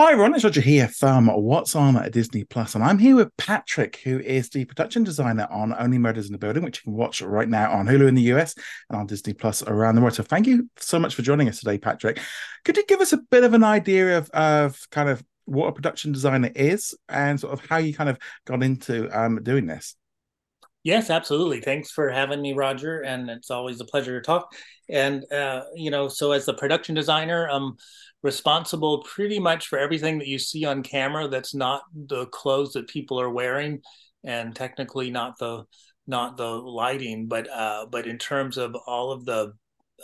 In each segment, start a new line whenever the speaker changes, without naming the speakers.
Hi everyone, it's Roger here from What's On at Disney Plus, and I'm here with Patrick, who is the production designer on Only Murders in the Building, which you can watch right now on Hulu in the US and on Disney Plus around the world. So thank you so much for joining us today, Patrick. Could you give us a bit of an idea of, of kind of what a production designer is and sort of how you kind of got into um, doing this?
Yes, absolutely. Thanks for having me, Roger. And it's always a pleasure to talk. And, uh, you know, so as the production designer, I'm responsible pretty much for everything that you see on camera that's not the clothes that people are wearing and technically not the not the lighting but uh but in terms of all of the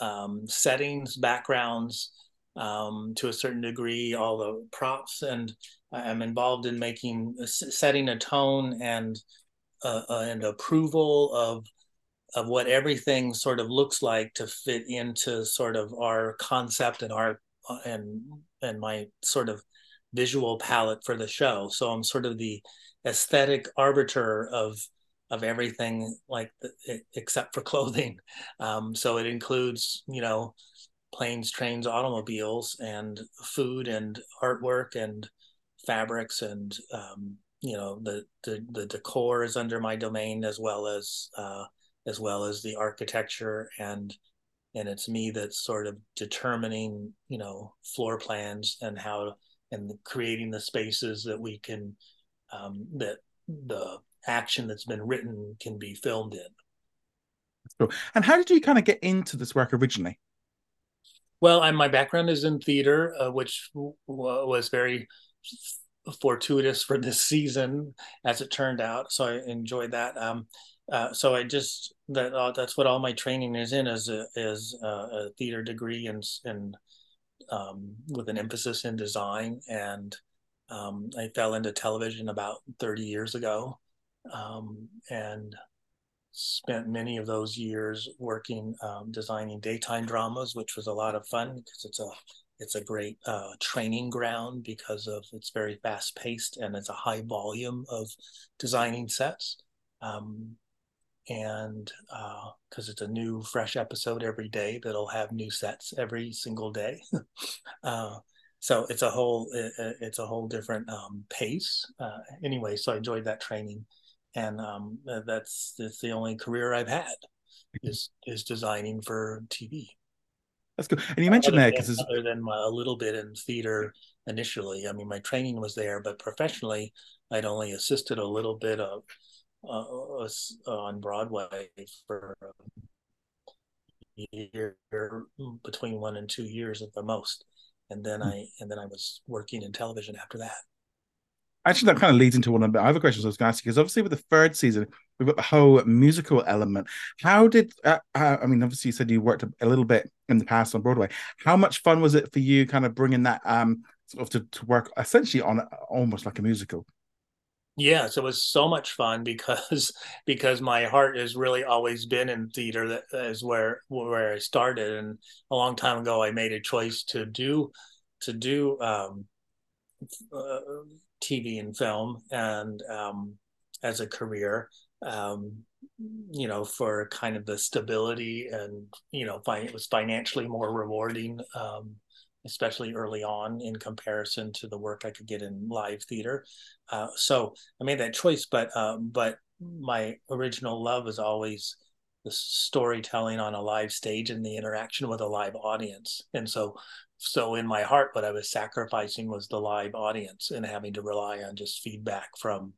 um settings backgrounds um to a certain degree all the props and i'm involved in making setting a tone and uh, and approval of of what everything sort of looks like to fit into sort of our concept and our and and my sort of visual palette for the show. So I'm sort of the aesthetic arbiter of of everything like the, except for clothing. Um, so it includes you know planes, trains, automobiles, and food and artwork and fabrics and um, you know the, the the decor is under my domain as well as uh, as well as the architecture and and it's me that's sort of determining you know floor plans and how and creating the spaces that we can um, that the action that's been written can be filmed in.
Cool. And how did you kind of get into this work originally?
Well, I, my background is in theater, uh, which w- was very fortuitous for this season as it turned out so i enjoyed that um, uh, so i just that uh, that's what all my training is in is a, is a, a theater degree and and um, with an emphasis in design and um, i fell into television about 30 years ago um, and spent many of those years working um, designing daytime dramas which was a lot of fun because it's a it's a great uh, training ground because of it's very fast paced and it's a high volume of designing sets. Um, and because uh, it's a new, fresh episode every day that'll have new sets every single day. uh, so it's a whole it's a whole different um, pace. Uh, anyway, so I enjoyed that training, and um, that's that's the only career I've had is is designing for TV.
That's good. And you mentioned
other
that because
other than my, a little bit in theater initially, I mean, my training was there, but professionally, I'd only assisted a little bit of uh, on Broadway for a year, between one and two years at the most, and then hmm. I and then I was working in television after that
actually that kind of leads into one of the other questions I was going to ask you because obviously with the third season we've got the whole musical element. How did uh, uh, I mean? Obviously, you said you worked a little bit in the past on Broadway. How much fun was it for you, kind of bringing that um sort of to, to work essentially on almost like a musical?
Yes, it was so much fun because because my heart has really always been in theater. That is where where I started, and a long time ago, I made a choice to do to do um, uh, TV and film and um, as a career, um, you know, for kind of the stability and, you know, it was financially more rewarding, um, especially early on in comparison to the work I could get in live theater. Uh, so I made that choice, but, um, but my original love is always the storytelling on a live stage and the interaction with a live audience. And so so in my heart what i was sacrificing was the live audience and having to rely on just feedback from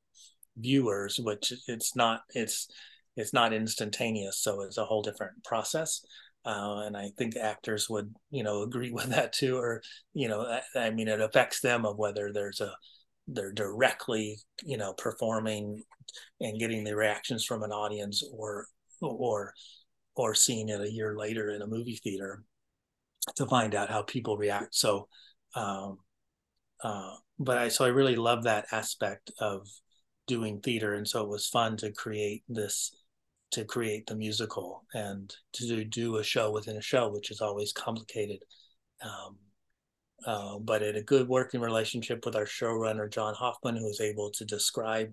viewers which it's not it's it's not instantaneous so it's a whole different process uh, and i think actors would you know agree with that too or you know I, I mean it affects them of whether there's a they're directly you know performing and getting the reactions from an audience or or or seeing it a year later in a movie theater to find out how people react. So, um, uh, but I so I really love that aspect of doing theater, and so it was fun to create this, to create the musical and to do a show within a show, which is always complicated. Um, uh, but in a good working relationship with our showrunner John Hoffman, who was able to describe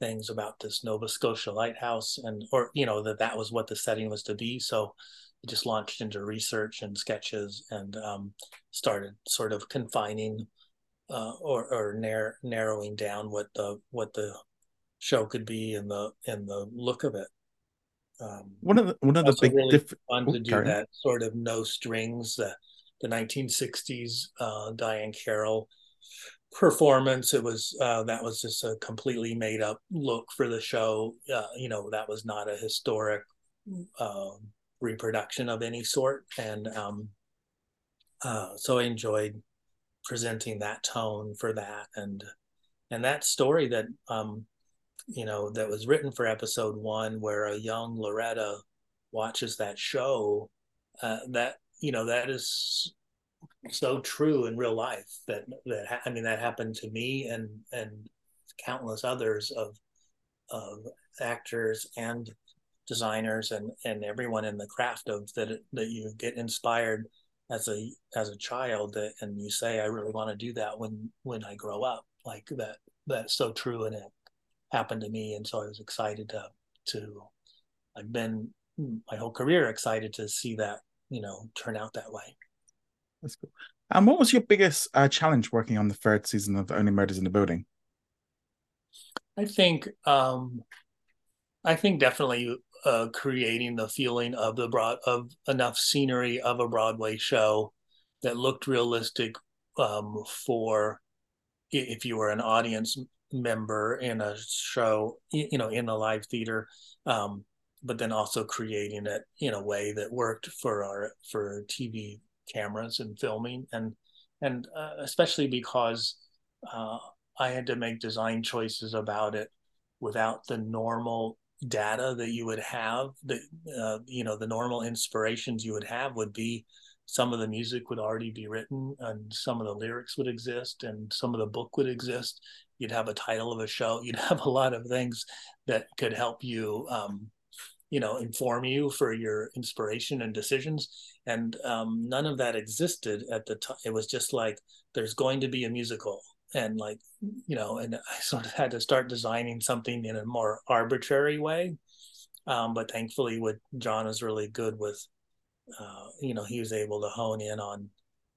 things about this Nova Scotia lighthouse, and or you know that that was what the setting was to be. So we just launched into research and sketches and um, started sort of confining uh, or or narrow, narrowing down what the what the show could be and the and the look of it.
Um, one of the one of the big
really diff- fun to do that sort of no strings the the 1960s uh, Diahann Carroll performance. It was uh, that was just a completely made up look for the show. Uh, you know that was not a historic uh, reproduction of any sort, and um, uh, so I enjoyed presenting that tone for that and and that story that um, you know that was written for episode one where a young loretta watches that show uh, that you know that is so true in real life that that i mean that happened to me and and countless others of of actors and designers and and everyone in the craft of that that you get inspired as a as a child and you say i really want to do that when when i grow up like that that's so true and it happened to me and so i was excited to to i've been my whole career excited to see that you know turn out that way.
That's cool. And what was your biggest uh, challenge working on the third season of only murders in the building?
I think um i think definitely uh, creating the feeling of the broad of enough scenery of a Broadway show that looked realistic um, for if you were an audience member in a show, you know, in a live theater, um, but then also creating it in a way that worked for our for TV cameras and filming, and and uh, especially because uh, I had to make design choices about it without the normal data that you would have that uh, you know the normal inspirations you would have would be some of the music would already be written and some of the lyrics would exist and some of the book would exist. You'd have a title of a show. You'd have a lot of things that could help you um, you know inform you for your inspiration and decisions. And um, none of that existed at the time it was just like there's going to be a musical. And like you know and i sort of had to start designing something in a more arbitrary way. Um, but thankfully what john is really good with uh, you know he was able to hone in on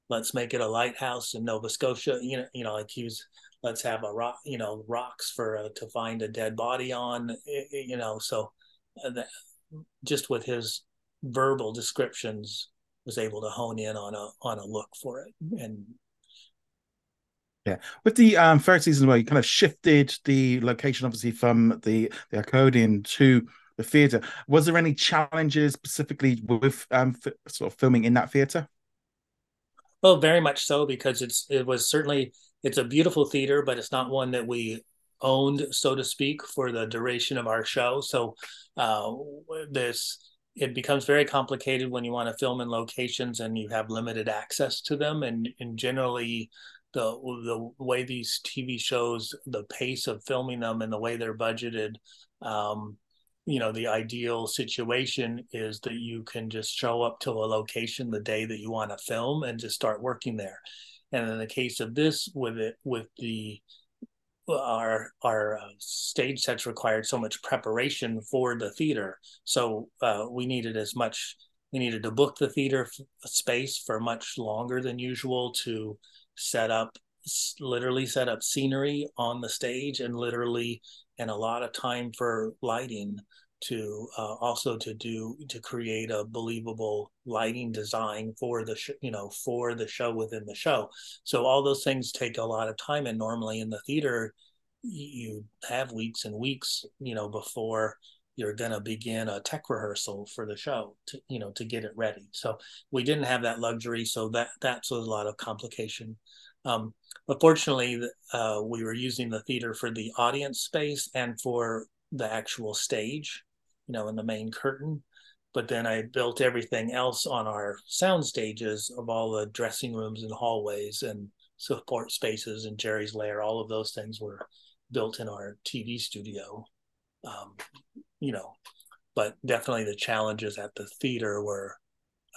let's make it a lighthouse in nova scotia you know you know like he was let's have a rock you know rocks for uh, to find a dead body on you know so uh, that, just with his verbal descriptions was able to hone in on a on a look for it and
yeah, with the um, first season where you kind of shifted the location, obviously from the the Arconia to the theater. Was there any challenges specifically with um, f- sort of filming in that theater?
Well, very much so because it's it was certainly it's a beautiful theater, but it's not one that we owned, so to speak, for the duration of our show. So uh, this it becomes very complicated when you want to film in locations and you have limited access to them, and and generally the the way these TV shows, the pace of filming them, and the way they're budgeted. Um, you know, the ideal situation is that you can just show up to a location the day that you want to film and just start working there. And in the case of this, with it, with the our our uh, stage sets required so much preparation for the theater, so uh, we needed as much. We needed to book the theater space for much longer than usual to set up literally set up scenery on the stage and literally and a lot of time for lighting to uh, also to do to create a believable lighting design for the sh- you know for the show within the show. So all those things take a lot of time and normally in the theater you have weeks and weeks you know before you're going to begin a tech rehearsal for the show to you know to get it ready. So we didn't have that luxury so that that's a lot of complication um, but fortunately uh, we were using the theater for the audience space and for the actual stage you know in the main curtain. But then i built everything else on our sound stages of all the dressing rooms and hallways and support spaces and jerry's lair. All of those things were built in our tv studio um, you know, but definitely the challenges at the theater were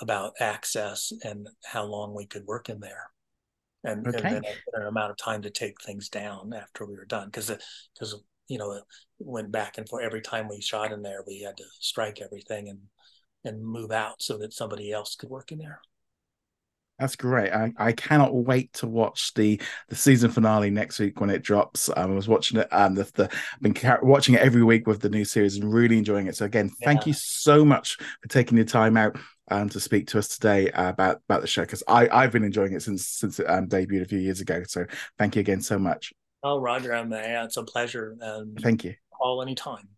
about access and how long we could work in there. And, okay. and then an amount of time to take things down after we were done. Because, because, you know, it went back and forth every time we shot in there, we had to strike everything and, and move out so that somebody else could work in there.
That's great. I, I cannot wait to watch the the season finale next week when it drops. Um, I was watching it and um, the, the I've been watching it every week with the new series and really enjoying it. So again, yeah. thank you so much for taking your time out um, to speak to us today uh, about about the show because I I've been enjoying it since since it um, debuted a few years ago. So thank you again so much.
Oh, Roger, um, yeah, it's a pleasure.
thank you.
All anytime.